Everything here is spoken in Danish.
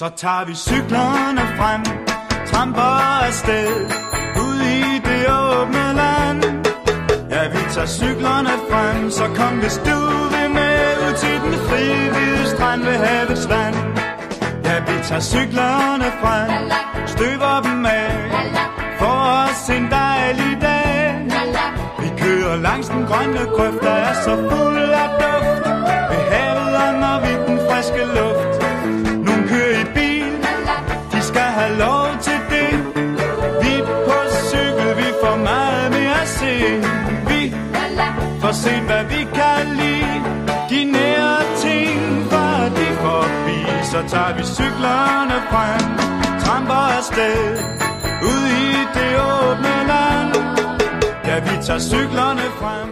Så tager vi cyklerne frem, tramper afsted, ud i det åbne land. Ja, vi tager cyklerne frem, så kom hvis du vil med ud til den frie hvide strand ved havets vand. Ja, vi tager cyklerne frem, støver dem af, for os en dejlig dag. Vi kører langs den grønne grøft, der er så fuld af duft. Og se hvad vi kan lide. De nære ting, var de forbi. Så tager vi cyklerne frem, tramper afsted. Ud i det åbne land. Ja, vi tager cyklerne frem.